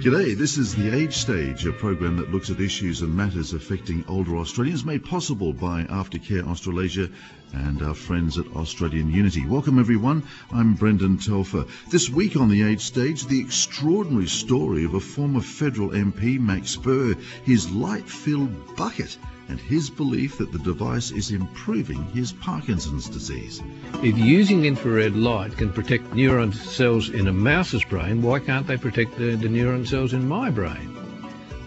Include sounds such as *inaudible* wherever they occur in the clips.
G'day, this is The Age Stage, a program that looks at issues and matters affecting older Australians, made possible by Aftercare Australasia and our friends at Australian Unity. Welcome everyone, I'm Brendan Telfer. This week on The Age Stage, the extraordinary story of a former federal MP, Max Burr, his light-filled bucket and his belief that the device is improving his Parkinson's disease. If using infrared light can protect neuron cells in a mouse's brain, why can't they protect the, the neuron cells in my brain?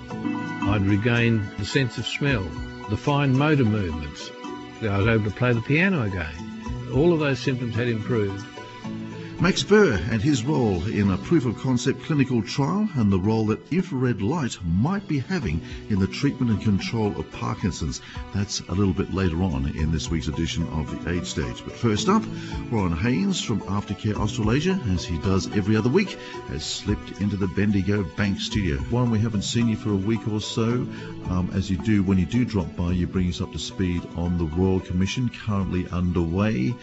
I'd regain the sense of smell, the fine motor movements. I was able to play the piano again. All of those symptoms had improved. Max Burr and his role in a proof of concept clinical trial and the role that infrared light might be having in the treatment and control of Parkinson's. That's a little bit later on in this week's edition of the Age Stage. But first up, Warren Haynes from Aftercare Australasia, as he does every other week, has slipped into the Bendigo Bank studio. Warren, we haven't seen you for a week or so. Um, as you do, when you do drop by, you bring us up to speed on the Royal Commission currently underway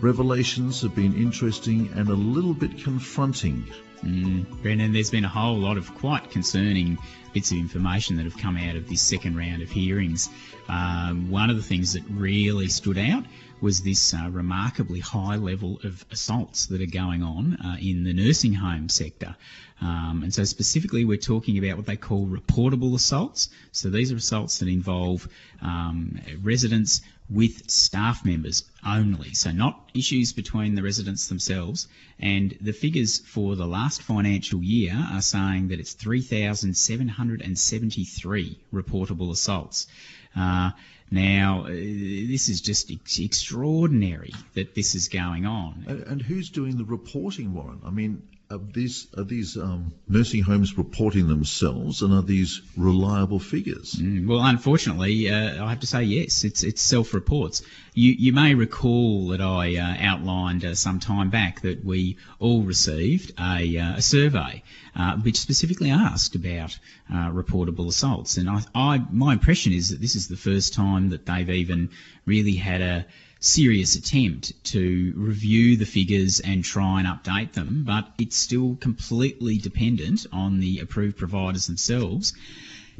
revelations have been interesting and a little bit confronting. Mm, Brendan, there's been a whole lot of quite concerning bits of information that have come out of this second round of hearings. Um, one of the things that really stood out was this uh, remarkably high level of assaults that are going on uh, in the nursing home sector. Um, and so specifically we're talking about what they call reportable assaults. So these are assaults that involve um, residents with staff members only, so not issues between the residents themselves. And the figures for the last financial year are saying that it's 3,773 reportable assaults. Uh, now, uh, this is just ex- extraordinary that this is going on. And, and, who's doing the reporting, Warren? I mean, are these are these um, nursing homes reporting themselves, and are these reliable figures? Mm, well, unfortunately, uh, I have to say yes. It's it's self-reports. You you may recall that I uh, outlined uh, some time back that we all received a, uh, a survey uh, which specifically asked about uh, reportable assaults, and I, I my impression is that this is the first time that they've even really had a serious attempt to review the figures and try and update them, but it's still completely dependent on the approved providers themselves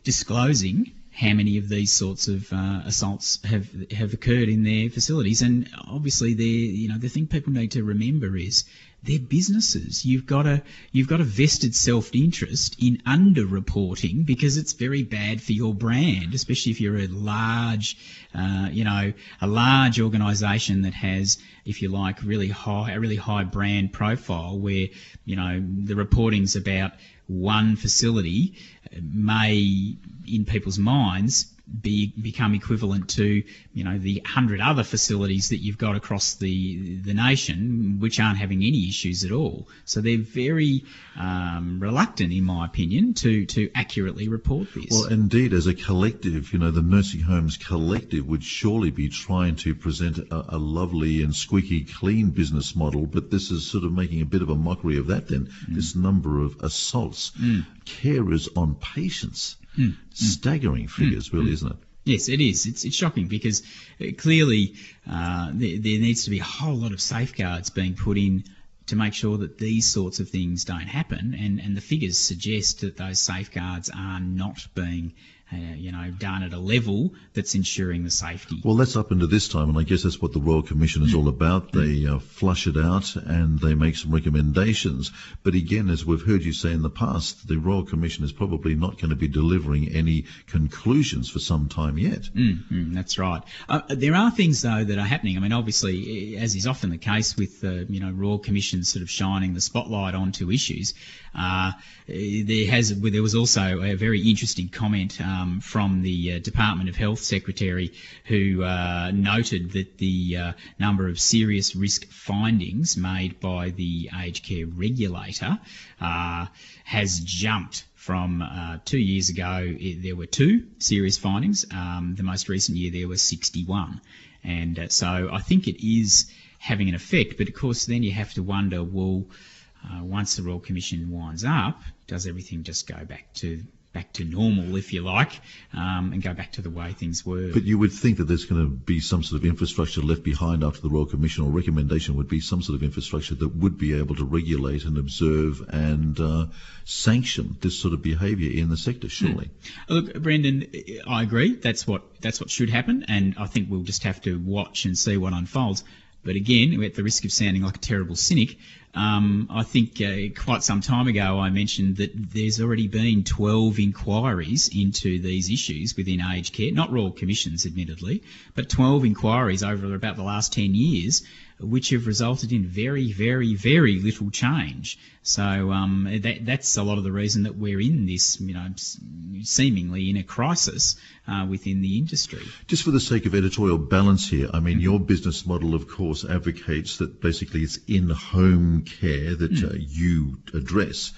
disclosing how many of these sorts of uh, assaults have have occurred in their facilities. And obviously, the you know the thing people need to remember is they're businesses. You've got a you've got a vested self interest in underreporting because it's very bad for your brand, especially if you're a large, uh, you know, a large organisation that has, if you like, really high a really high brand profile where you know the reporting's about one facility may, in people's minds, be become equivalent to you know the hundred other facilities that you've got across the the nation, which aren't having any issues at all. So they're very um, reluctant, in my opinion, to to accurately report this. Well, indeed, as a collective, you know, the nursing homes collective would surely be trying to present a, a lovely and squeaky clean business model, but this is sort of making a bit of a mockery of that. Then mm. this number of assaults, mm. carers on patients Mm. Staggering figures, really, isn't it? Yes, it is. It's, it's shocking because uh, clearly uh, there, there, needs to be a whole lot of safeguards being put in to make sure that these sorts of things don't happen. And, and the figures suggest that those safeguards are not being uh, you know, done at a level that's ensuring the safety. Well, that's up into this time, and I guess that's what the Royal Commission is all about. They uh, flush it out and they make some recommendations. But again, as we've heard you say in the past, the Royal Commission is probably not going to be delivering any conclusions for some time yet. Mm, mm, that's right. Uh, there are things though that are happening. I mean, obviously, as is often the case with uh, you know Royal Commissions sort of shining the spotlight onto issues, uh, there has there was also a very interesting comment um, from the uh, Department of Health Secretary who uh, noted that the uh, number of serious risk findings made by the aged care regulator has jumped from uh, two years ago, it, there were two serious findings. Um, the most recent year there was 61. And uh, so I think it is having an effect. But of course, then you have to wonder, well, uh, once the Royal Commission winds up, does everything just go back to back to normal, if you like, um, and go back to the way things were. But you would think that there's going to be some sort of infrastructure left behind after the Royal Commission, or recommendation would be some sort of infrastructure that would be able to regulate and observe and uh, sanction this sort of behaviour in the sector. Surely. Hmm. Look, Brendan, I agree. That's what that's what should happen, and I think we'll just have to watch and see what unfolds. But again, at the risk of sounding like a terrible cynic, um, I think uh, quite some time ago I mentioned that there's already been 12 inquiries into these issues within aged care, not royal commissions, admittedly, but 12 inquiries over about the last 10 years which have resulted in very, very, very little change. So um, that, that's a lot of the reason that we're in this, you know, seemingly in a crisis uh, within the industry. Just for the sake of editorial balance here, I mean, your business model, of course, advocates that basically it's in-home care that mm. uh, you address.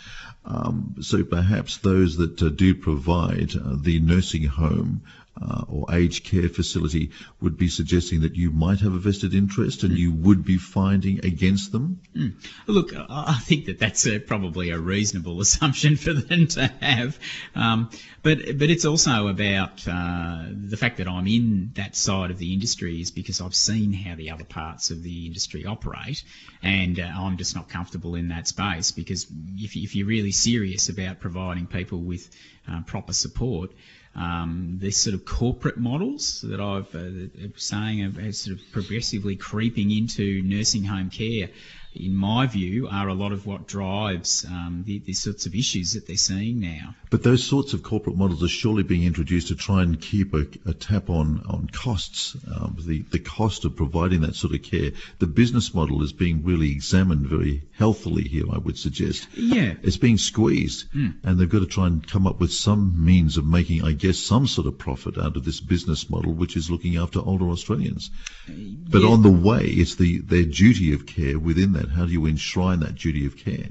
Um, so perhaps those that uh, do provide uh, the nursing home uh, or aged care facility would be suggesting that you might have a vested interest and mm. you would be finding against them? Mm. Look, I think that that's a, probably a reasonable *laughs* assumption for them to have. Um, but, but it's also about uh, the fact that I'm in that side of the industry is because I've seen how the other parts of the industry operate and uh, I'm just not comfortable in that space because if, if you're really serious about providing people with uh, proper support, um, these sort of corporate models that I've uh, saying are, sort of progressively creeping into nursing home care in my view, are a lot of what drives um, the, the, sorts of issues that they're seeing now. But those sorts of corporate models are surely being introduced to try and keep a, a tap on, on costs, um, the, the cost of providing that sort of care. The business model is being really examined very healthily here, I would suggest. Yeah. It's being squeezed, mm. and they've got to try and come up with some means of making, I guess, some sort of profit out of this business model, which is looking after older Australians. But yeah. on the way, it's the their duty of care within that how do you enshrine that duty of care?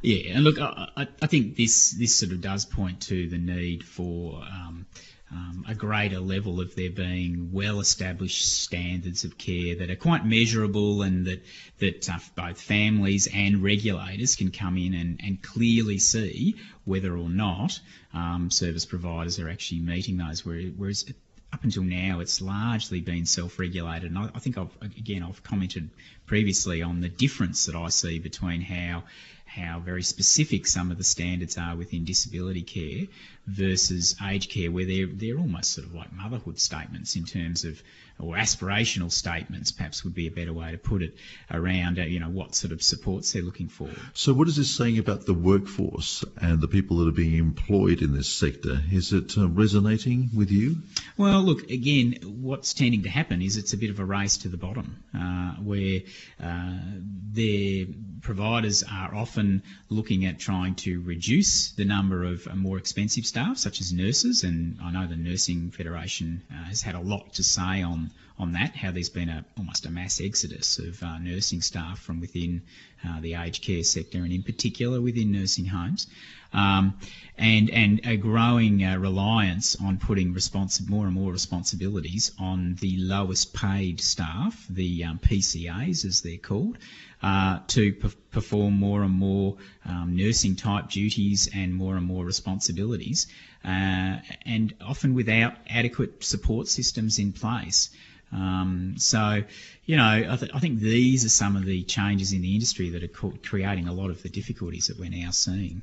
Yeah, and look, I, I think this this sort of does point to the need for um, um, a greater level of there being well established standards of care that are quite measurable and that that uh, both families and regulators can come in and, and clearly see whether or not um, service providers are actually meeting those. Whereas up until now, it's largely been self-regulated. And I, I, think I've, again, I've commented previously on the difference that I see between how how very specific some of the standards are within disability care versus aged care, where they're they're almost sort of like motherhood statements in terms of or aspirational statements, perhaps would be a better way to put it, around uh, you know what sort of supports they're looking for. So, what is this saying about the workforce and the people that are being employed in this sector? Is it uh, resonating with you? Well, look again. What's tending to happen is it's a bit of a race to the bottom, uh, where uh, their providers are often looking at trying to reduce the number of uh, more expensive staff, such as nurses, and I know the Nursing Federation uh, has had a lot to say on on that, how there's been a, almost a mass exodus of uh, nursing staff from within uh, the aged care sector and in particular within nursing homes. Um, and, and a growing uh, reliance on putting more and more responsibilities on the lowest paid staff, the um, PCAs as they're called, uh, to perform more and more um, nursing type duties and more and more responsibilities, uh, and often without adequate support systems in place. Um, so, you know, I, th- I, think these are some of the changes in the industry that are co- creating a lot of the difficulties that we're now seeing.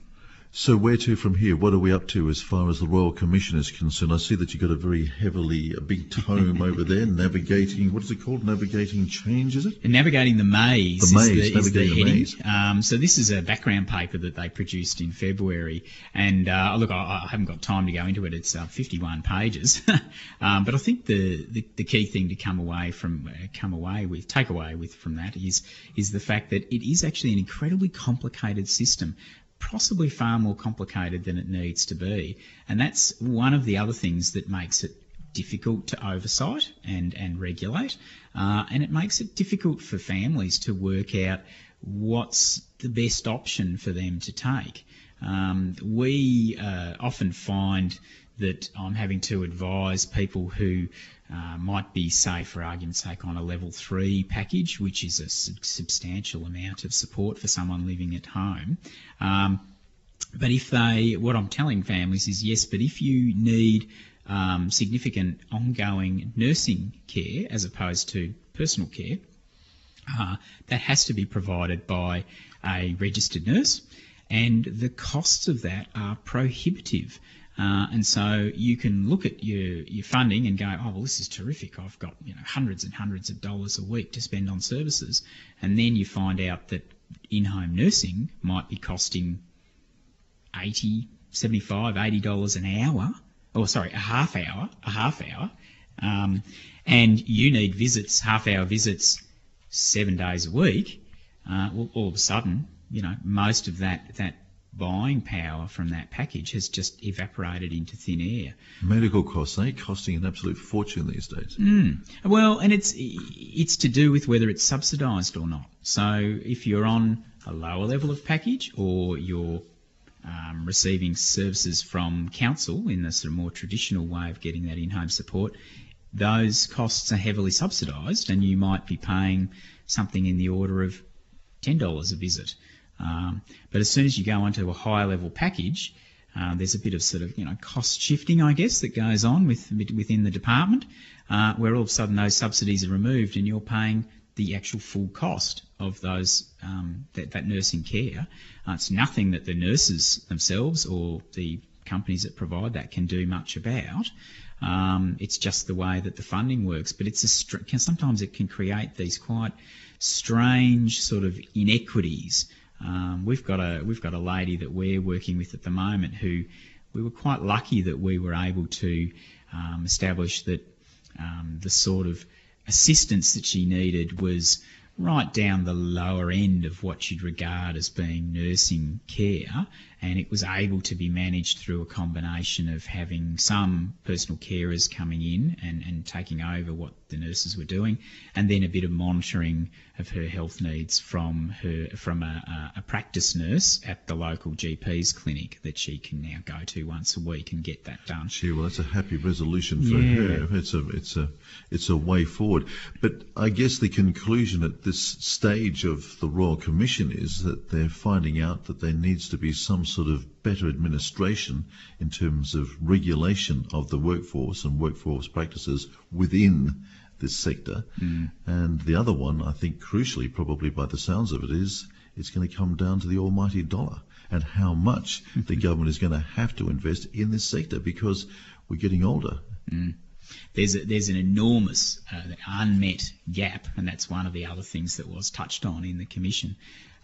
So where to from here? What are we up to as far as the Royal Commission is concerned? I see that you've got a very heavily, a big tome over there, navigating, what is it called? Navigating change, is it? navigating the maze. The maze, is the, navigating is the, heading. maze. Um, so this is a background paper that they produced in February. And uh, look, I, I, haven't got time to go into it. It's uh, 51 pages. *laughs* um, but I think the, the, the, key thing to come away from, uh, come away with, take away with from that is, is the fact that it is actually an incredibly complicated system possibly far more complicated than it needs to be. And that's one of the other things that makes it difficult to oversight and, and regulate. Uh, and it makes it difficult for families to work out what's the best option for them to take. Um, we uh, often find that I'm having to advise people who uh, might be, say, for argument's sake, on a level three package, which is a sub- substantial amount of support for someone living at home. Um, But if they, what I'm telling families is yes, but if you need um, significant ongoing nursing care as opposed to personal care, uh, that has to be provided by a registered nurse, and the costs of that are prohibitive. Uh, and so you can look at your, your funding and go, oh, well, this is terrific. I've got you know hundreds and hundreds of dollars a week to spend on services. And then you find out that in-home nursing might be costing 80, 75, 80 dollars an hour. Or sorry, a half hour, a half hour. Um, and you need visits, half hour visits, seven days a week. Uh, well, all of a sudden, you know, most of that, that buying power from that package has just evaporated into thin air. Medical costs, they costing an absolute fortune these days. Mm. Well, and it's it's to do with whether it's subsidised or not. So if you're on a lower level of package or you're um, receiving services from council in the sort of more traditional way of getting that in-home support, those costs are heavily subsidised, and you might be paying something in the order of ten dollars a visit. Um, but as soon as you go onto a higher level package, uh, there's a bit of sort of you know cost shifting, I guess, that goes on with within the department, uh, where all of a sudden those subsidies are removed and you're paying the actual full cost of those um, that, that, nursing care. Uh, it's nothing that the nurses themselves or the companies that provide that can do much about. Um, it's just the way that the funding works. But it's a sometimes it can create these quite strange sort of inequities um, we've got a we've got a lady that we're working with at the moment who we were quite lucky that we were able to um, establish that um, the sort of assistance that she needed was right down the lower end of what you'd regard as being nursing care, and it was able to be managed through a combination of having some personal carers coming in and, and taking over what the nurses were doing, and then a bit of monitoring of her health needs from her from a, a, practice nurse at the local GP's clinic that she can now go to once a week and get that done. Sure, well, that's a happy resolution for yeah. her. It's a it's a it's a way forward. But I guess the conclusion at this stage of the Royal Commission is that they're finding out that there needs to be some sort of better administration in terms of regulation of the workforce and workforce practices within this sector. Mm. And the other one, I think crucially, probably by the sounds of it, is it's going to come down to the almighty dollar and how much *laughs* the government is going to have to invest in this sector because we're getting older. Mm. There's a, there's an enormous uh, unmet gap, and that's one of the other things that was touched on in the commission.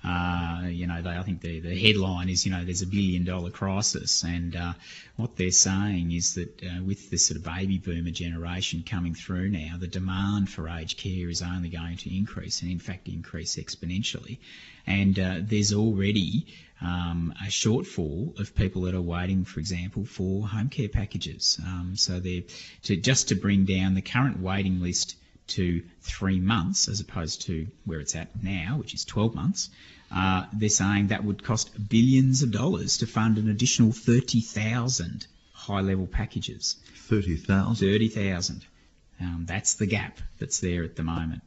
Uh, you know, they, I think the, the headline is, you know, there's a billion dollar crisis. And uh, what they're saying is that uh, with this sort of baby boomer generation coming through now, the demand for aged care is only going to increase and, in fact, increase exponentially. And uh, there's already um, a shortfall of people that are waiting, for example, for home care packages. Um, so they're to, just to bring down the current waiting list to three months as opposed to where it's at now, which is 12 months, uh, they're saying that would cost billions of dollars to fund an additional 30,000 high level packages. 30,000? 30,000. Um, that's the gap that's there at the moment.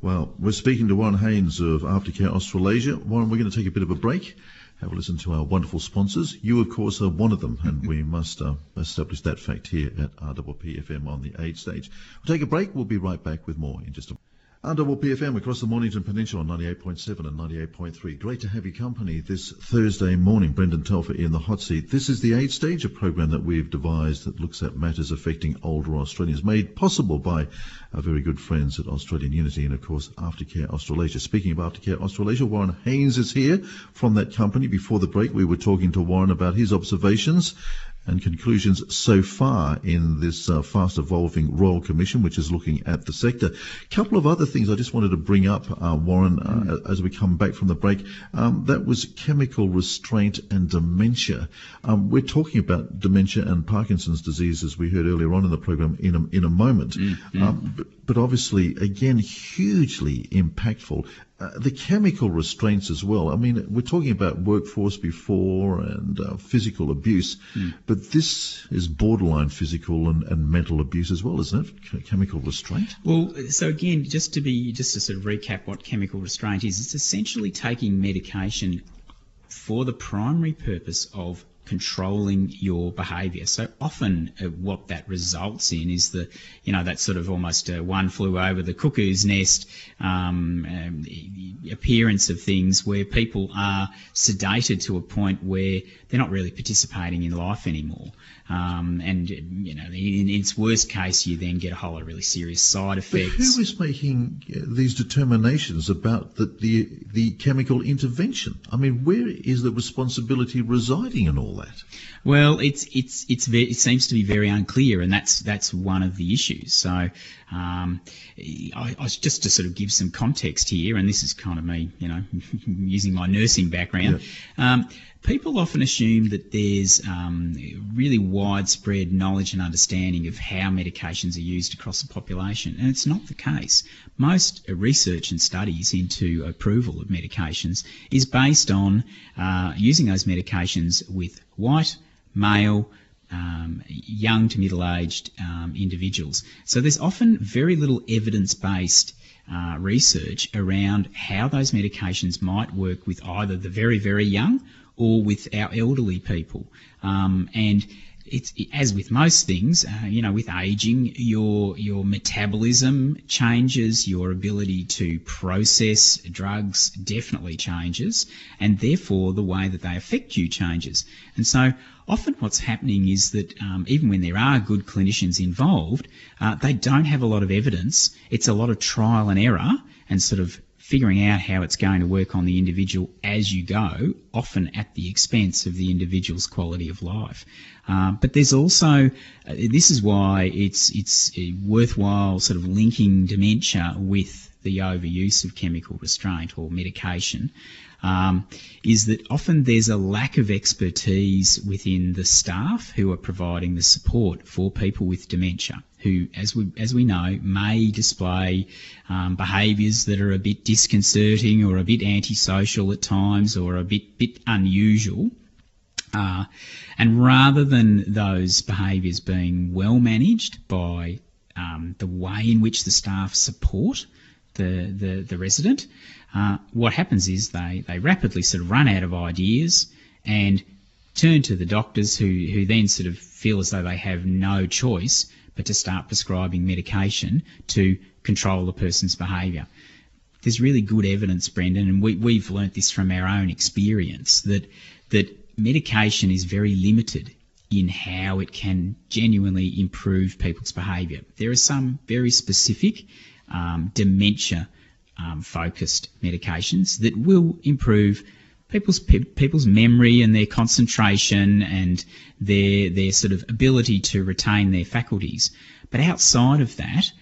Well, we're speaking to Warren Haynes of Aftercare Australasia. Warren, we're going to take a bit of a break have a listen to our wonderful sponsors. You, of course, are one of them, and we *laughs* must uh, establish that fact here at RPPFM on the Age Stage. We'll take a break. We'll be right back with more in just a Underwood PFM across the Mornington Peninsula on 98.7 and 98.3. Great to have your company this Thursday morning. Brendan Telfer in the hot seat. This is the Age Stage, a program that we've devised that looks at matters affecting older Australians, made possible by our very good friends at Australian Unity and, of course, Aftercare Australasia. Speaking of Aftercare Australasia, Warren Haynes is here from that company. Before the break, we were talking to Warren about his observations and conclusions so far in this uh, fast evolving Royal Commission, which is looking at the sector. A couple of other things I just wanted to bring up, uh, Warren, uh, mm. as we come back from the break. Um, that was chemical restraint and dementia. Um, we're talking about dementia and Parkinson's disease, as we heard earlier on in the program, in a, in a moment. Mm-hmm. Um, but, but obviously, again, hugely impactful. Uh, the chemical restraints as well. I mean, we're talking about workforce before and uh, physical abuse, mm. but this is borderline physical and, and, mental abuse as well, isn't it? chemical restraint. Well, so again, just to be just to sort of recap what chemical restraint is, it's essentially taking medication for the primary purpose of controlling your behaviour. So often, uh, what that results in is the, you know, that sort of almost uh, one flew over the cuckoo's nest um, um, appearance of things where people are sedated to a point where they're not really participating in life anymore. Um, and you know, in, in, its worst case, you then get a whole lot of really serious side effects. But who is making uh, these determinations about the, the the chemical intervention? I mean, where is the responsibility residing in all that? Well, it's it's it's it seems to be very unclear, and that's that's one of the issues. So, um, I, I, just to sort of give some context here, and this is kind of me, you know, *laughs* using my nursing background. Yeah. Um, people often assume that there's um, really widespread knowledge and understanding of how medications are used across the population, and it's not the case. Most research and studies into approval of medications is based on uh, using those medications with white, male, um, young to middle-aged um, individuals. So there's often very little evidence-based uh, research around how those medications might work with either the very, very young or with our elderly people. Um, and it's as with most things, uh, you know, with aging, your your metabolism changes, your ability to process drugs definitely changes, and therefore the way that they affect you changes. And so often what's happening is that um, even when there are good clinicians involved, uh, they don't have a lot of evidence. It's a lot of trial and error and sort of figuring out how it's going to work on the individual as you go, often at the expense of the individual's quality of life. Uh, but there's also, uh, this is why it's it's worthwhile sort of linking dementia with the overuse of chemical restraint or medication um, is that often there's a lack of expertise within the staff who are providing the support for people with dementia, who, as we as we know, may display um, behaviours that are a bit disconcerting or a bit antisocial at times or a bit bit unusual. Uh, and rather than those behaviours being well managed by um, the way in which the staff support the, the, the resident, uh, what happens is they, they rapidly sort of run out of ideas and turn to the doctors who, who then sort of feel as though they have no choice but to start prescribing medication to control the person's behaviour. There's really good evidence, Brendan, and we, we've learnt this from our own experience, that, that medication is very limited in how it can genuinely improve people's behaviour. There are some very specific um, dementia um, focused medications that will improve people's people's memory and their concentration and their their sort of ability to retain their faculties. But outside of that,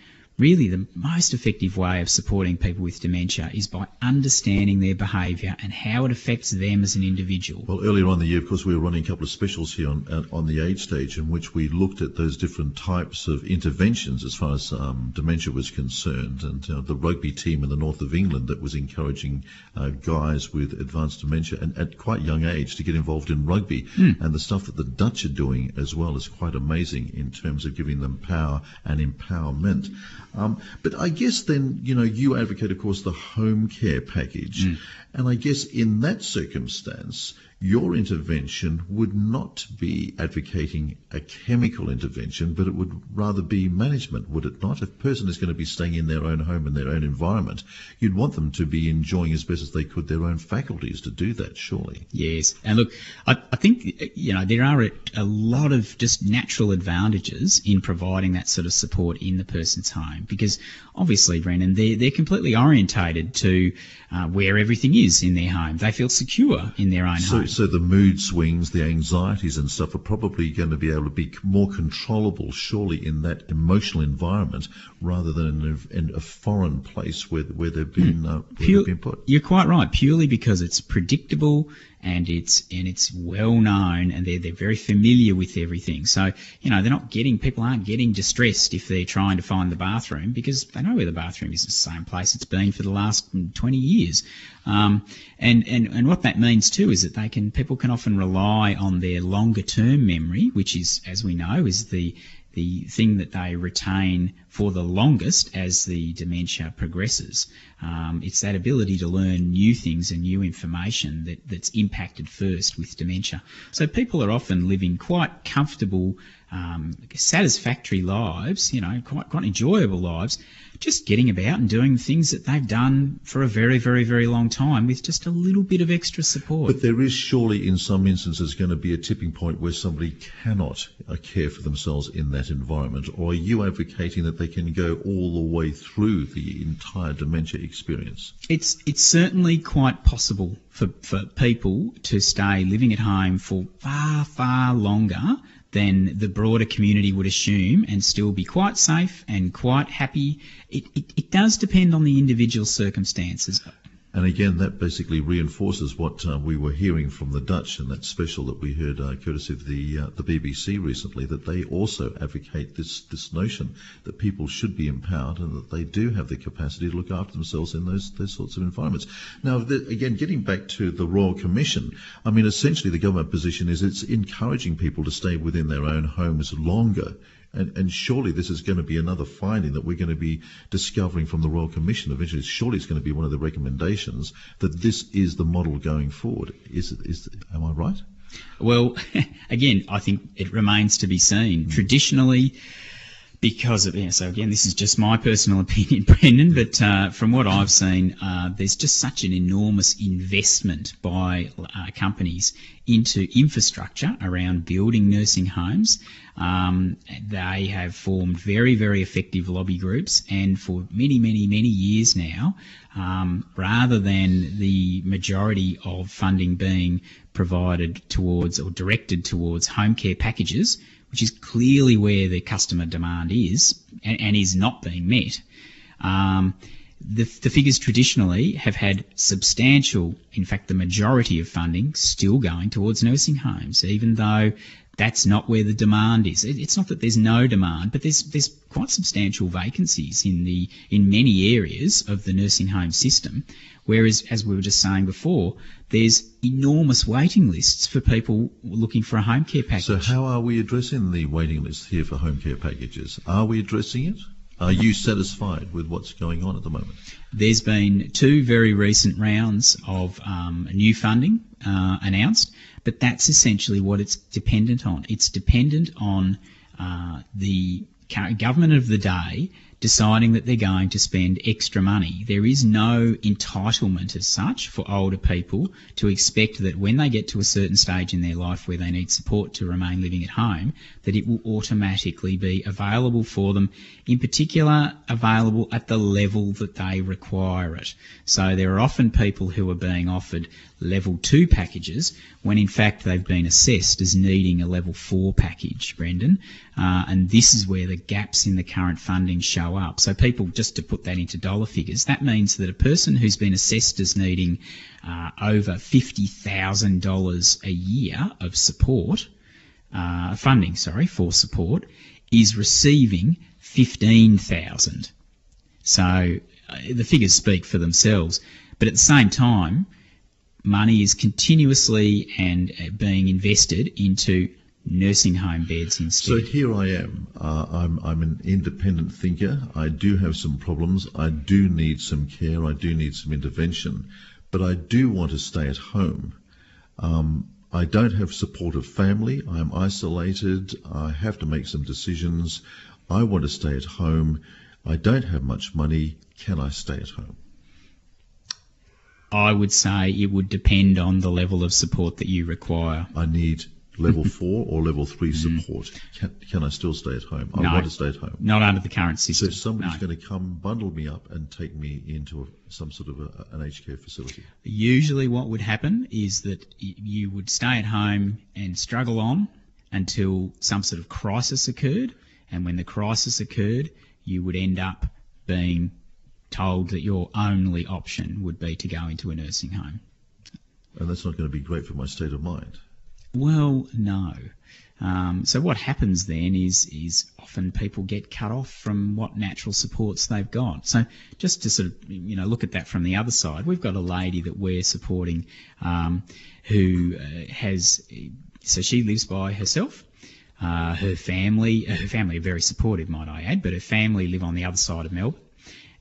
really the most effective way of supporting people with dementia is by understanding their behaviour and how it affects them as an individual. Well, earlier on in the year, of course, we were running a couple of specials here on on the age stage in which we looked at those different types of interventions as far as um, dementia was concerned, and uh, the rugby team in the north of England that was encouraging uh, guys with advanced dementia and at quite young age to get involved in rugby, mm. and the stuff that the Dutch are doing as well is quite amazing in terms of giving them power and empowerment. Um, but I guess then, you know, you advocate, of course, the home care package. Mm. And I guess in that circumstance, your intervention would not be advocating a chemical intervention, but it would rather be management, would it not? If a person is going to be staying in their own home and their own environment, you'd want them to be enjoying as best as they could their own faculties to do that, surely. Yes. And look, I, I think, you know, there are a, a lot of just natural advantages in providing that sort of support in the person's home because obviously, Brendan, they're, they're completely orientated to uh, where everything is in their home. They feel secure in their own so, home. So the mood swings, the anxieties and stuff are probably going to be able to be more controllable, surely, in that emotional environment rather than in a, in a foreign place where, where they've been, uh, where Pure, they've been put. You're quite right, purely because it's predictable and it's and it's well known and they're they're very familiar with everything. So you know they're not getting people aren't getting distressed if they're trying to find the bathroom because they know where the bathroom is. the same place it's been for the last 20 years. Um, and, and, and what that means too is that they can people can often rely on their longer term memory, which is, as we know, is the the thing that they retain for the longest as the dementia progresses. Um, it's that ability to learn new things and new information that, that's impacted first with dementia. So people are often living quite comfortable, um, satisfactory lives, you know, quite quite enjoyable lives, just getting about and doing things that they've done for a very, very, very long time with just a little bit of extra support. But there is surely, in some instances, going to be a tipping point where somebody cannot uh, care for themselves in that environment. Or are you advocating that they can go all the way through the entire dementia experience? It's it's certainly quite possible for, for people to stay living at home for far, far longer than the broader community would assume and still be quite safe and quite happy. It, it, it does depend on the individual circumstances. And again, that basically reinforces what uh, we were hearing from the Dutch in that special that we heard, uh, courtesy of the uh, the BBC recently, that they also advocate this this notion that people should be empowered and that they do have the capacity to look after themselves in those those sorts of environments. Now, the, again, getting back to the Royal Commission, I mean, essentially the government position is it's encouraging people to stay within their own homes longer and, and, surely this is going to be another finding that we're going to be discovering from the Royal Commission eventually. Surely it's going to be one of the recommendations that this is the model going forward. Is, is am I right? Well, *laughs* again, I think it remains to be seen. Mm. Traditionally, because of yeah, so again, this is just my personal *laughs* opinion, Brendan, but uh, from what I've seen, uh, there's just such an enormous investment by uh, companies into infrastructure around building nursing homes. Um, they have formed very, very effective lobby groups, and for many, many, many years now, um, rather than the majority of funding being provided towards or directed towards home care packages, which is clearly where the customer demand is and, and is not being met. Um, the, the, figures traditionally have had substantial, in fact, the majority of funding still going towards nursing homes, even though that's not where the demand is. It, it's not that there's no demand, but there's there's quite substantial vacancies in the in many areas of the nursing home system. Whereas, as we were just saying before, there's enormous waiting lists for people looking for a home care package. So, how are we addressing the waiting list here for home care packages? Are we addressing it? Are you satisfied with what's going on at the moment? There's been two very recent rounds of um, new funding uh, announced, but that's essentially what it's dependent on. It's dependent on uh, the government of the day deciding that they're going to spend extra money. There is no entitlement as such for older people to expect that when they get to a certain stage in their life where they need support to remain living at home, that it will automatically be available for them, in particular available at the level that they require it. So there are often people who are being offered level 2 packages when in fact they've been assessed as needing a level 4 package, Brendan. Uh, and this is where the gaps in the current funding show up. So people, just to put that into dollar figures, that means that a person who's been assessed as needing uh, over $50,000 a year of support, uh, funding, sorry, for support, is receiving 15,000. So uh, the figures speak for themselves. But at the same time, money is continuously and uh, being invested into nursing home beds instead. So here I am. Uh, I'm, I'm an independent thinker. I do have some problems. I do need some care. I do need some intervention. But I do want to stay at home. Um, I don't have support of family. I'm isolated. I have to make some decisions. I want to stay at home. I don't have much money. Can I stay at home? I would say it would depend on the level of support that you require. I need level four or level three mm. support. Can, can, I still stay at home? I no, want to stay at home. Not under the current system. So somebody's no. going to come bundle me up and take me into a, some sort of a, an aged care facility. Usually, what would happen is that you would stay at home and struggle on until some sort of crisis occurred, and when the crisis occurred, you would end up being told that your only option would be to go into a nursing home. And that's not going to be great for my state of mind. Well, no. Um, so what happens then is is often people get cut off from what natural supports they've got. So just to sort of you know look at that from the other side, we've got a lady that we're supporting um, who uh, has so she lives by herself. Uh, her family, her family are very supportive, might I add, but her family live on the other side of Melbourne.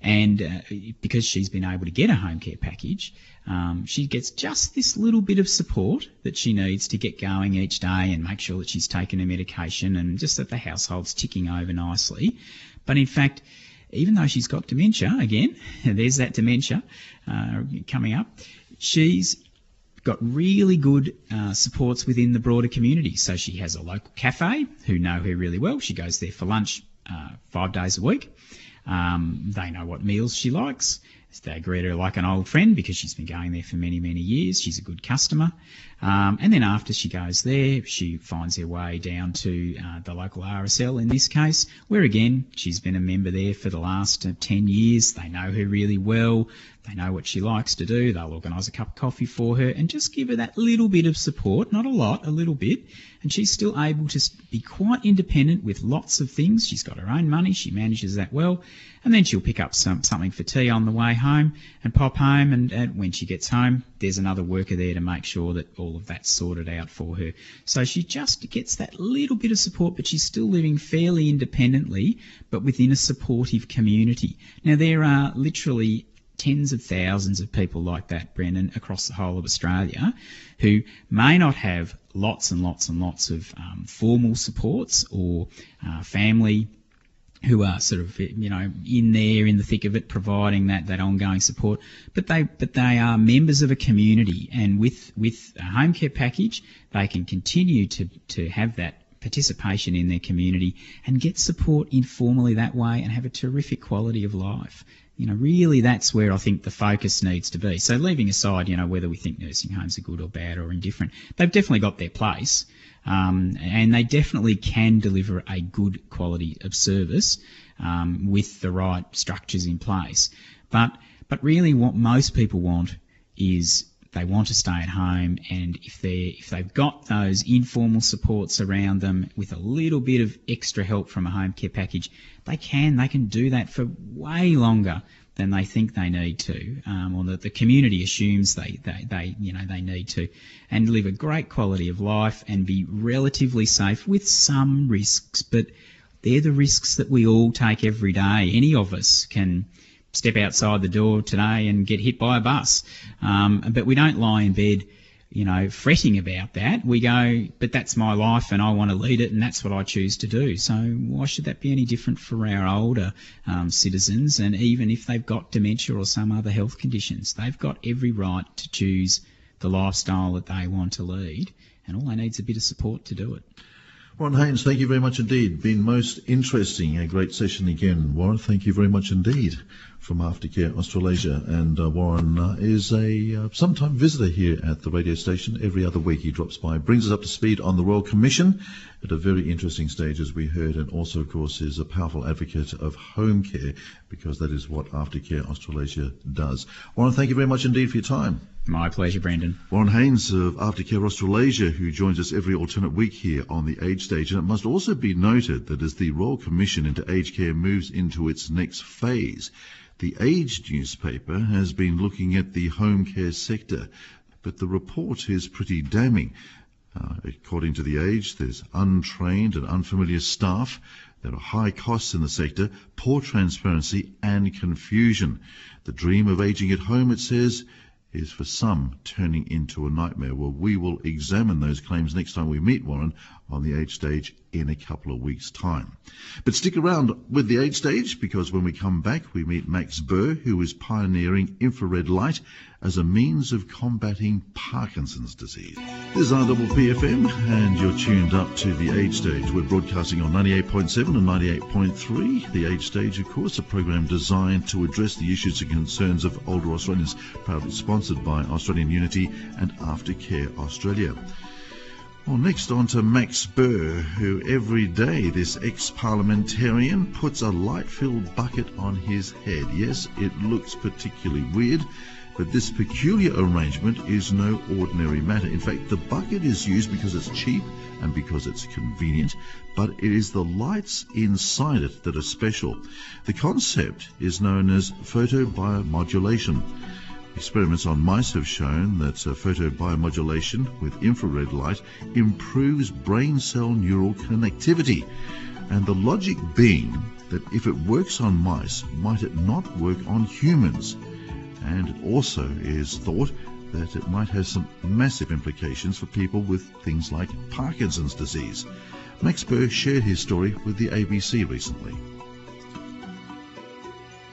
And uh, because she's been able to get a home care package, um, she gets just this little bit of support that she needs to get going each day and make sure that she's taken her medication and just that the household's ticking over nicely. But in fact, even though she's got dementia, again, *laughs* there's that dementia uh, coming up, she's got really good uh, supports within the broader community. So she has a local cafe who know her really well. She goes there for lunch uh, five days a week. Um, they know what meals she likes. They greet her like an old friend because she's been going there for many, many years. She's a good customer. Um, and then after she goes there, she finds her way down to uh, the local RSL in this case, where again, she's been a member there for the last uh, 10 years. They know her really well. They know what she likes to do. They'll organise a cup of coffee for her and just give her that little bit of support, not a lot, a little bit. And she's still able to be quite independent with lots of things. She's got her own money. She manages that well. And then she'll pick up some, something for tea on the way home and pop home. And, and when she gets home, there's another worker there to make sure that all of that's sorted out for her. So she just gets that little bit of support, but she's still living fairly independently, but within a supportive community. Now there are literally tens of thousands of people like that, Brendan, across the whole of Australia, who may not have lots and lots and lots of um, formal supports or uh, family who are sort of you know in there in the thick of it providing that that ongoing support. But they but they are members of a community and with with a home care package they can continue to to have that participation in their community and get support informally that way and have a terrific quality of life you know, really that's where I think the focus needs to be. So leaving aside, you know, whether we think nursing homes are good or bad or indifferent, they've definitely got their place. Um, and they definitely can deliver a good quality of service um, with the right structures in place. But but really, what most people want is they want to stay at home, and if they if they've got those informal supports around them with a little bit of extra help from a home care package, they can they can do that for way longer than they think they need to, um, or that the community assumes they, they, they you know they need to, and live a great quality of life and be relatively safe with some risks, but they're the risks that we all take every day. Any of us can step outside the door today and get hit by a bus. Um, but we don't lie in bed, you know, fretting about that. We go, but that's my life and I want to lead it and that's what I choose to do. So why should that be any different for our older um, citizens? And even if they've got dementia or some other health conditions, they've got every right to choose the lifestyle that they want to lead. And all they need is a bit of support to do it. Warren Haynes, thank you very much indeed. Been most interesting. A great session again. Warren, thank you very much indeed from Aftercare Australasia. And uh, Warren uh, is a uh, sometime visitor here at the radio station. Every other week he drops by, brings us up to speed on the Royal Commission at a very interesting stage, as we heard, and also, of course, is a powerful advocate of home care because that is what Aftercare Australasia does. Warren, thank you very much indeed for your time. My pleasure, Brendan. Warren Haynes of Aftercare Australasia, who joins us every alternate week here on the Age Stage. And it must also be noted that as the Royal Commission into Aged Care moves into its next phase, the Age newspaper has been looking at the home care sector. But the report is pretty damning. Uh, according to the Age, there's untrained and unfamiliar staff. There are high costs in the sector, poor transparency and confusion. The dream of aging at home, it says, is for some turning into a nightmare. Well, we will examine those claims next time we meet Warren on the age stage in a couple of weeks' time. But stick around with the age stage because when we come back, we meet Max Burr, who is pioneering infrared light as a means of combating Parkinson's disease. This is RPPFM, and you're tuned up to the Age Stage. We're broadcasting on 98.7 and 98.3. The Age Stage, of course, a program designed to address the issues and concerns of older Australians, proudly sponsored by Australian Unity and Aftercare Australia. Well, next on to Max Burr, who every day this ex-parliamentarian puts a light-filled bucket on his head. Yes, it looks particularly weird, but this peculiar arrangement is no ordinary matter. In fact, the bucket is used because it's cheap and because it's convenient, but it is the lights inside it that are special. The concept is known as photobiomodulation. Experiments on mice have shown that uh, photobiomodulation with infrared light improves brain cell neural connectivity. And the logic being that if it works on mice, might it not work on humans? And it also is thought that it might have some massive implications for people with things like Parkinson's disease. Max Burr shared his story with the ABC recently.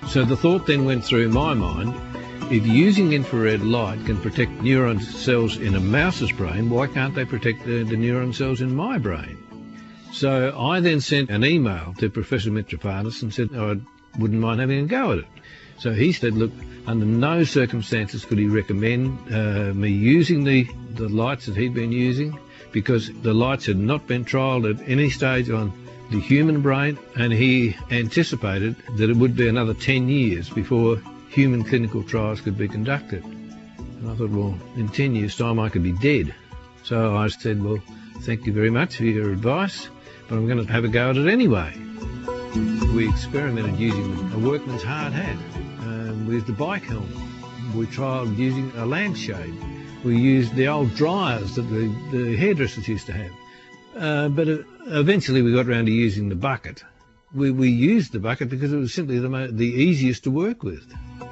So the thought then went through my mind, if using infrared light can protect neuron cells in a mouse's brain, why can't they protect the, the neuron cells in my brain? So I then sent an email to Professor Mitrofanis and said oh, I wouldn't mind having a go at it. So he said, look, under no circumstances could he recommend uh, me using the, the lights that he'd been using because the lights had not been trialled at any stage on the human brain and he anticipated that it would be another 10 years before human clinical trials could be conducted. And I thought, well, in 10 years' time I could be dead. So I said, well, thank you very much for your advice, but I'm going to have a go at it anyway. We experimented using a workman's hard hat with the bike helmet. We trialled using a lampshade. We used the old dryers that the, the hairdressers used to have. Uh, but uh, eventually we got around to using the bucket. We, we used the bucket because it was simply the, mo- the easiest to work with.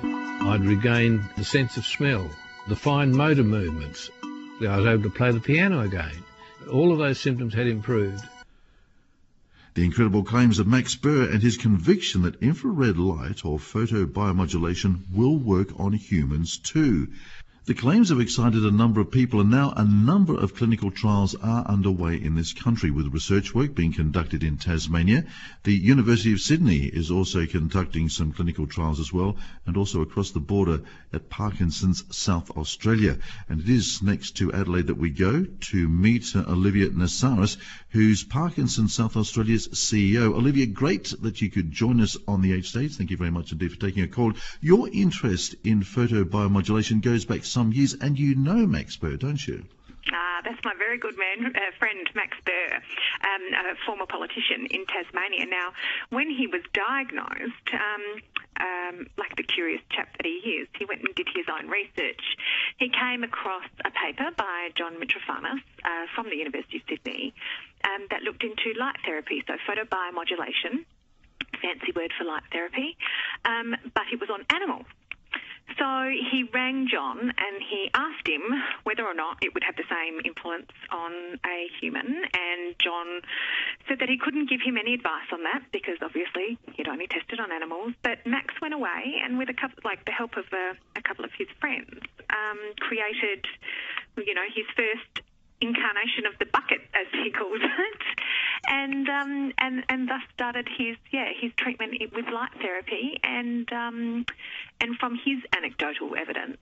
I'd regained the sense of smell, the fine motor movements. I was able to play the piano again. All of those symptoms had improved. The incredible claims of Max Burr and his conviction that infrared light or photobiomodulation will work on humans too. The claims have excited a number of people and now a number of clinical trials are underway in this country with research work being conducted in Tasmania. The University of Sydney is also conducting some clinical trials as well and also across the border at Parkinson's South Australia. And it is next to Adelaide that we go to meet uh, Olivia Nassaris who's Parkinson's South Australia's CEO. Olivia, great that you could join us on the Age Stage. Thank you very much indeed for taking a call. Your interest in photobiomodulation goes back some years, and you know Max Burr, don't you? Uh, that's my very good man, uh, friend Max Burr, um, a former politician in Tasmania. Now, when he was diagnosed, um, um, like the curious chap that he is, he went and did his own research. He came across a paper by John Mitrofanis uh, from the University of Sydney um, that looked into light therapy, so photobiomodulation, fancy word for light therapy, um, but it was on animals. So he rang John and he asked him whether or not it would have the same influence on a human. And John said that he couldn't give him any advice on that because obviously he'd only tested on animals. But Max went away and with a couple, like the help of a, a couple of his friends, um, created, you know, his first incarnation of the bucket, as he *laughs* calls it, and um, and and thus started his yeah his treatment with light therapy, and um, and from his anecdotal evidence.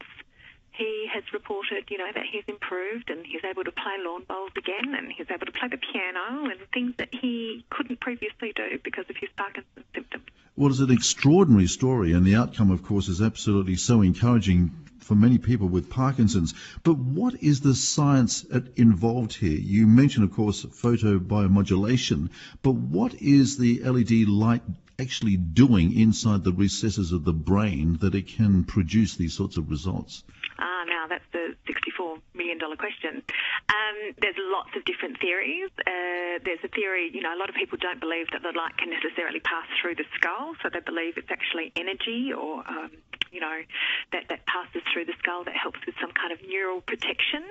He has reported, you know, that he's improved and he's able to play lawn bowls again and he's able to play the piano and things that he couldn't previously do because of his Parkinson's symptoms. Well, it's an extraordinary story, and the outcome, of course, is absolutely so encouraging for many people with Parkinson's. But what is the science involved here? You mentioned, of course, photobiomodulation, but what is the LED light actually doing inside the recesses of the brain that it can produce these sorts of results? Now that's the $64 million question. Um, there's lots of different theories. Uh, there's a theory, you know, a lot of people don't believe that the light can necessarily pass through the skull, so they believe it's actually energy or um, you know, that, that passes through the skull that helps with some kind of neural protection.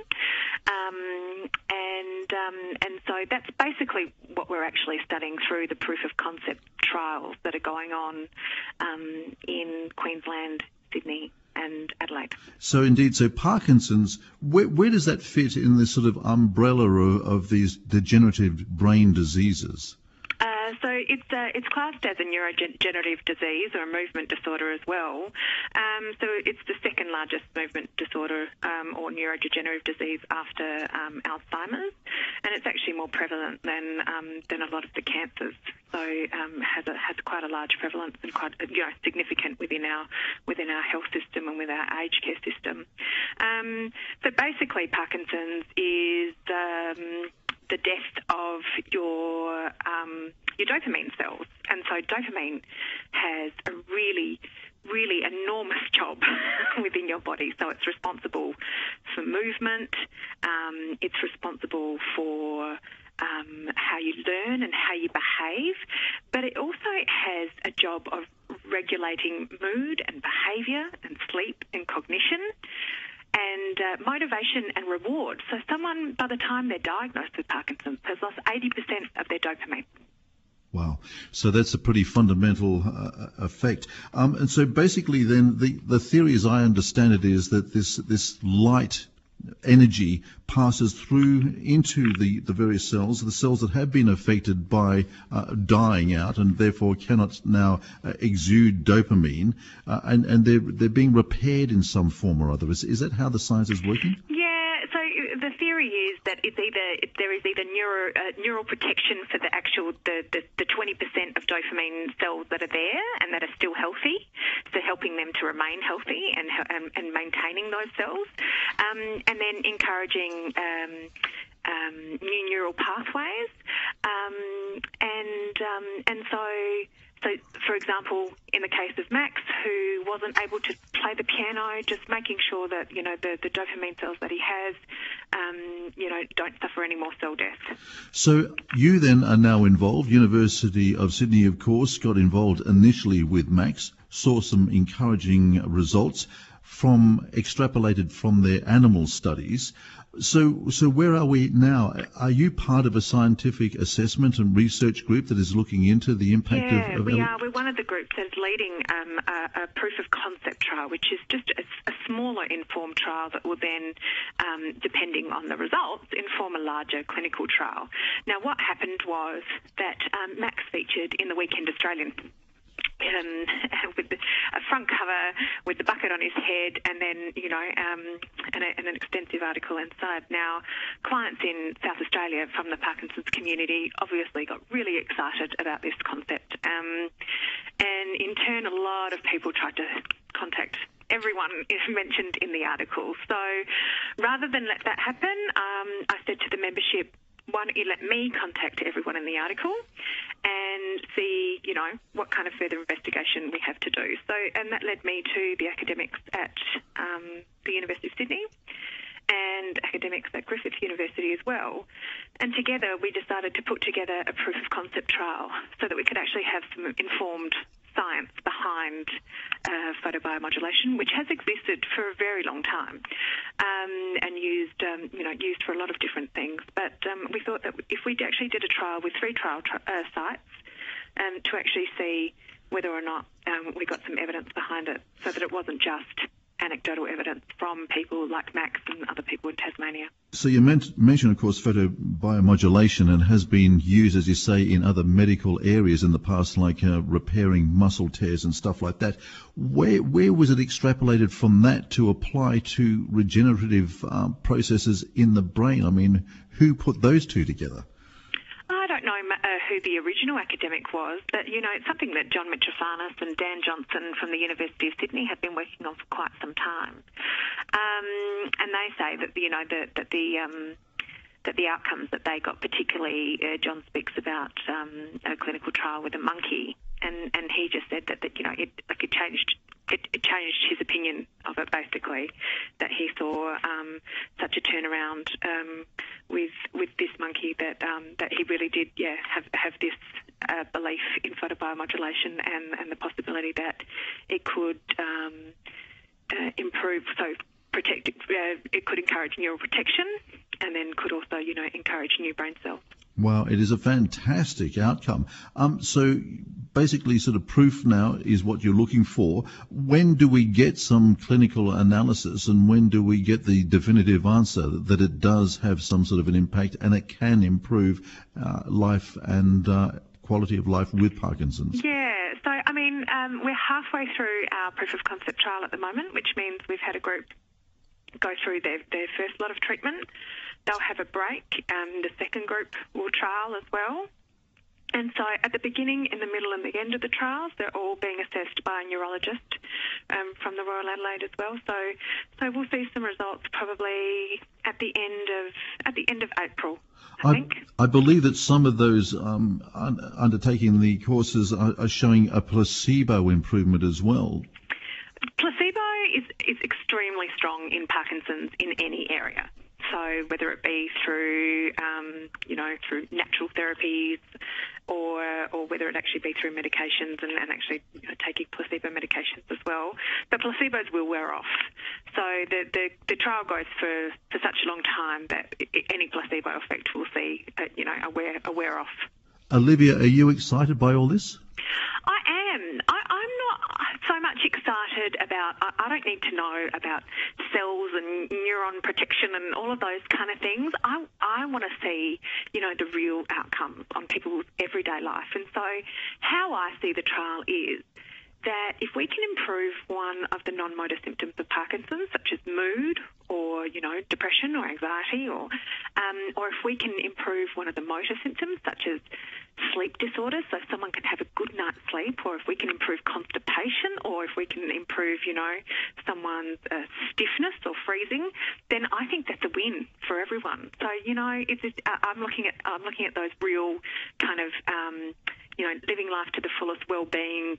Um, and, um, and so that's basically what we're actually studying through the proof of concept trials that are going on um, in Queensland, Sydney, and Adelaide. So indeed, so Parkinson's, where, where does that fit in this sort of umbrella of, of these degenerative brain diseases? So it's uh, it's classed as a neurodegenerative disease or a movement disorder as well. Um, so it's the second largest movement disorder um, or neurodegenerative disease after um, Alzheimer's, and it's actually more prevalent than um, than a lot of the cancers. So um, has a, has quite a large prevalence and quite you know significant within our within our health system and with our aged care system. Um, so basically, Parkinson's is the death of your um, your dopamine cells, and so dopamine has a really really enormous job *laughs* within your body. So it's responsible for movement, um, it's responsible for um, how you learn and how you behave, but it also has a job of regulating mood and behaviour and sleep and cognition and uh, motivation and reward. So someone, by the time they're diagnosed with Parkinson's, has lost 80% of their dopamine. Wow. So that's a pretty fundamental uh, effect. Um, and so basically then the, the theory as I understand it is that this, this light energy passes through into the, the various cells, the cells that have been affected by uh, dying out and therefore cannot now uh, exude dopamine, uh, and, and they're, they're being repaired in some form or other. Is, is that how the science is working? Yeah, so the theory is that it's either there is either neuro, uh, neural protection for the actual the, the, the 20% of dopamine cells that are there and that are still healthy, so helping them to remain healthy and and, and maintaining those cells, um, and then encouraging. Um, um, new neural pathways, um, and um, and so so, for example, in the case of Max, who wasn't able to play the piano, just making sure that you know the, the dopamine cells that he has, um, you know, don't suffer any more cell death. So you then are now involved. University of Sydney, of course, got involved initially with Max, saw some encouraging results from extrapolated from their animal studies. So, so where are we now? Are you part of a scientific assessment and research group that is looking into the impact yeah, of, of? we are. We're one of the groups that's leading um, a, a, proof of concept trial, which is just a, a smaller informed trial that will then, um, depending on the results, inform a larger clinical trial. Now, what happened was that um, Max featured in the Weekend Australian um, *laughs* with a front cover with the bucket on his head, and then you know, um, and, a, and, an extensive article inside. Now, clients in South Australia from the Parkinson's community obviously got really excited about this concept, um, and in turn, a lot of people tried to contact everyone is *laughs* mentioned in the article. So rather than let that happen, um, I said to the membership, why don't you let me contact everyone in the article and see, you know, what kind of further investigation we have to do. So, and that led me to the academics at um, the University of Sydney and academics at Griffith University as well. And together we decided to put together a proof of concept trial so that we could actually have some informed science behind uh, photobiomodulation, which has existed for a very long time um, and used, um, you know, used for a lot of different things. But um, we thought that if we actually did a trial with three trial tri- uh, sites um, to actually see whether or not um, we got some evidence behind it, so that it wasn't just anecdotal evidence from people like Max and other people in Tasmania. So you mentioned, of course, photobiomodulation and has been used, as you say, in other medical areas in the past, like uh, repairing muscle tears and stuff like that. Where where was it extrapolated from that to apply to regenerative uh, processes in the brain? I mean, who put those two together? Who the original academic was, but you know, it's something that John Mitrofanis and Dan Johnstone from the University of Sydney have been working on for quite some time. Um, and they say that you know that, that the um, that the outcomes that they got, particularly uh, John speaks about um, a clinical trial with a monkey, and, and he just said that, that you know it like it changed it, it, changed his opinion of it basically. That he saw um, such a turnaround um, with with this monkey that um, that he really did yeah have have this uh, belief in photobiomodulation and and the possibility that it could um, uh, improve so protect uh, it could encourage neural protection and then could also you know encourage new brain cells. Wow, it is a fantastic outcome. Um, so basically, sort of proof now is what you're looking for. When do we get some clinical analysis, and when do we get the definitive answer that it does have some sort of an impact and it can improve uh, life and uh, quality of life with Parkinson's? Yeah. So, I mean, um, we're halfway through our proof of concept trial at the moment, which means we've had a group go through their, their first lot of treatment. They'll have a break. and the second group will trial as well. And so at the beginning, in the middle, and the end of the trials, they're all being assessed by a neurologist um, from the Royal Adelaide as well. So, so we'll see some results probably at the end of at the end of April. I, I think. I believe that some of those um, un- undertaking the courses are, are showing a placebo improvement as well. Placebo is is extremely strong in Parkinson's in any area. So whether it be through, um, you know, through natural therapies, or or whether it actually be through medications and, and actually you know, taking placebo medications as well, but placebos will wear off. So the the, the trial goes for, for such a long time that any placebo effect will see, uh, you know, a wear a wear off. Olivia, are you excited by all this? I am. I, I'm not so much excited about. I, I don't need to know about cells and neuron protection and all of those kind of things. I I want to see, you know, the real outcomes on people's everyday life. And so, how I see the trial is that if we can improve one of the non-motor symptoms of Parkinson's, such as mood or you know depression or anxiety, or um, or if we can improve one of the motor symptoms, such as sleep disorders, so someone can have a good night's sleep, or if we can improve constipation, or if we can improve, you know, someone's uh, stiffness or freezing, then I think that's a win for everyone. So you know, it's, uh, I'm looking at I'm looking at those real kind of um, you know living life to the fullest, well-being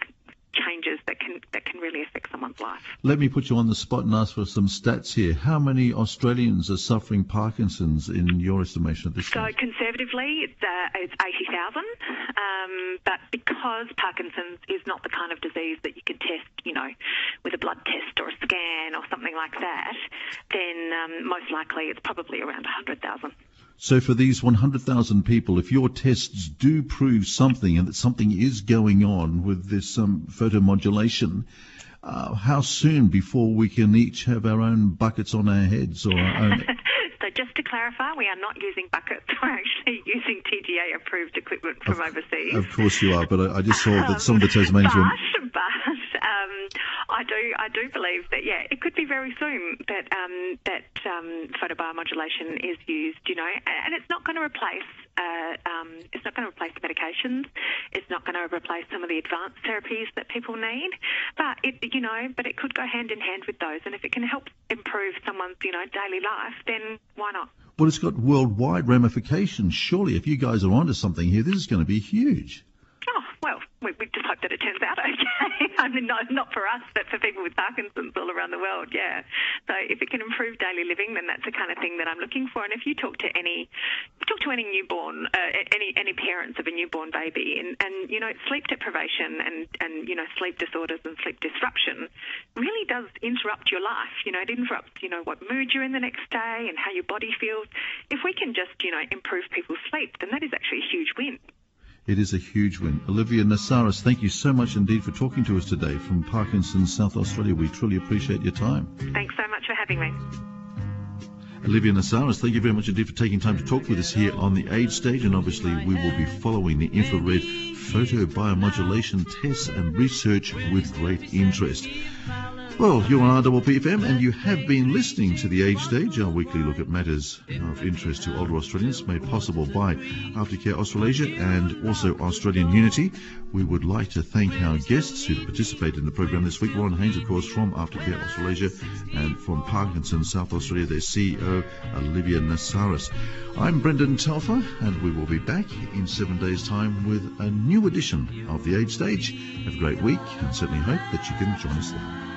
changes that can that can really affect someone's life. Let me put you on the spot and ask for some stats here. How many Australians are suffering Parkinson's in your estimation at this so stage? So conservatively, it's, uh, it's 80,000, um, but because Parkinson's is not the kind of disease that you can test, you know, with a blood test or a scan or something like that, then um, most likely it's probably around 100,000. So for these 100,000 people, if your tests do prove something and that something is going on with this um, photomodulation, uh, how soon before we can each have our own buckets on our heads or our own... *laughs* so just to clarify, we are not using buckets. *laughs* We're actually using TGA approved equipment from of, overseas. Of course you are, but I, I just saw that some of the Tasmanians um, were... But, but um, I do I do believe that yeah, it could be very soon that um, that um, photobiomodulation is used. You know, and it's not going to replace uh, um, it's not going to replace the medications. It's not going to replace some of the advanced therapies that people need. But it you know, but it could go hand in hand with those. And if it can help improve someone's you know daily life, then why not? Well, it's got worldwide ramifications. Surely, if you guys are onto something here, this is going to be huge. We, we just hope that it turns out *laughs* okay. I mean, not, not for us, but for people with Parkinson's all around the world, yeah. So if it can improve daily living, then that's the kind of thing that I'm looking for. And if you talk to any, talk to any newborn, uh, any any parents of a newborn baby, and, and you know, sleep deprivation and and you know, sleep disorders and sleep disruption really does interrupt your life. You know, it interrupts you know what mood you're in the next day and how your body feels. If we can just you know improve people's sleep, then that is actually a huge win. It is a huge win. Olivia Nassaris, thank you so much indeed for talking to us today from Parkinson's, South Australia. We truly appreciate your time. Thanks so much for having me. Olivia Nassaris, thank you very much indeed for taking time to talk with us here on the age stage. And obviously, we will be following the infrared photobiomodulation tests and research with great interest. Well, you're on and you have been listening to The Age Stage, our weekly look at matters of interest to older Australians, made possible by Aftercare Australasia and also Australian Unity. We would like to thank our guests who participated in the program this week. Ron Haynes, of course, from Aftercare Australasia and from Parkinson, South Australia, their CEO, Olivia Nassaris. I'm Brendan Telfer and we will be back in seven days' time with a new edition of The Age Stage. Have a great week and certainly hope that you can join us then.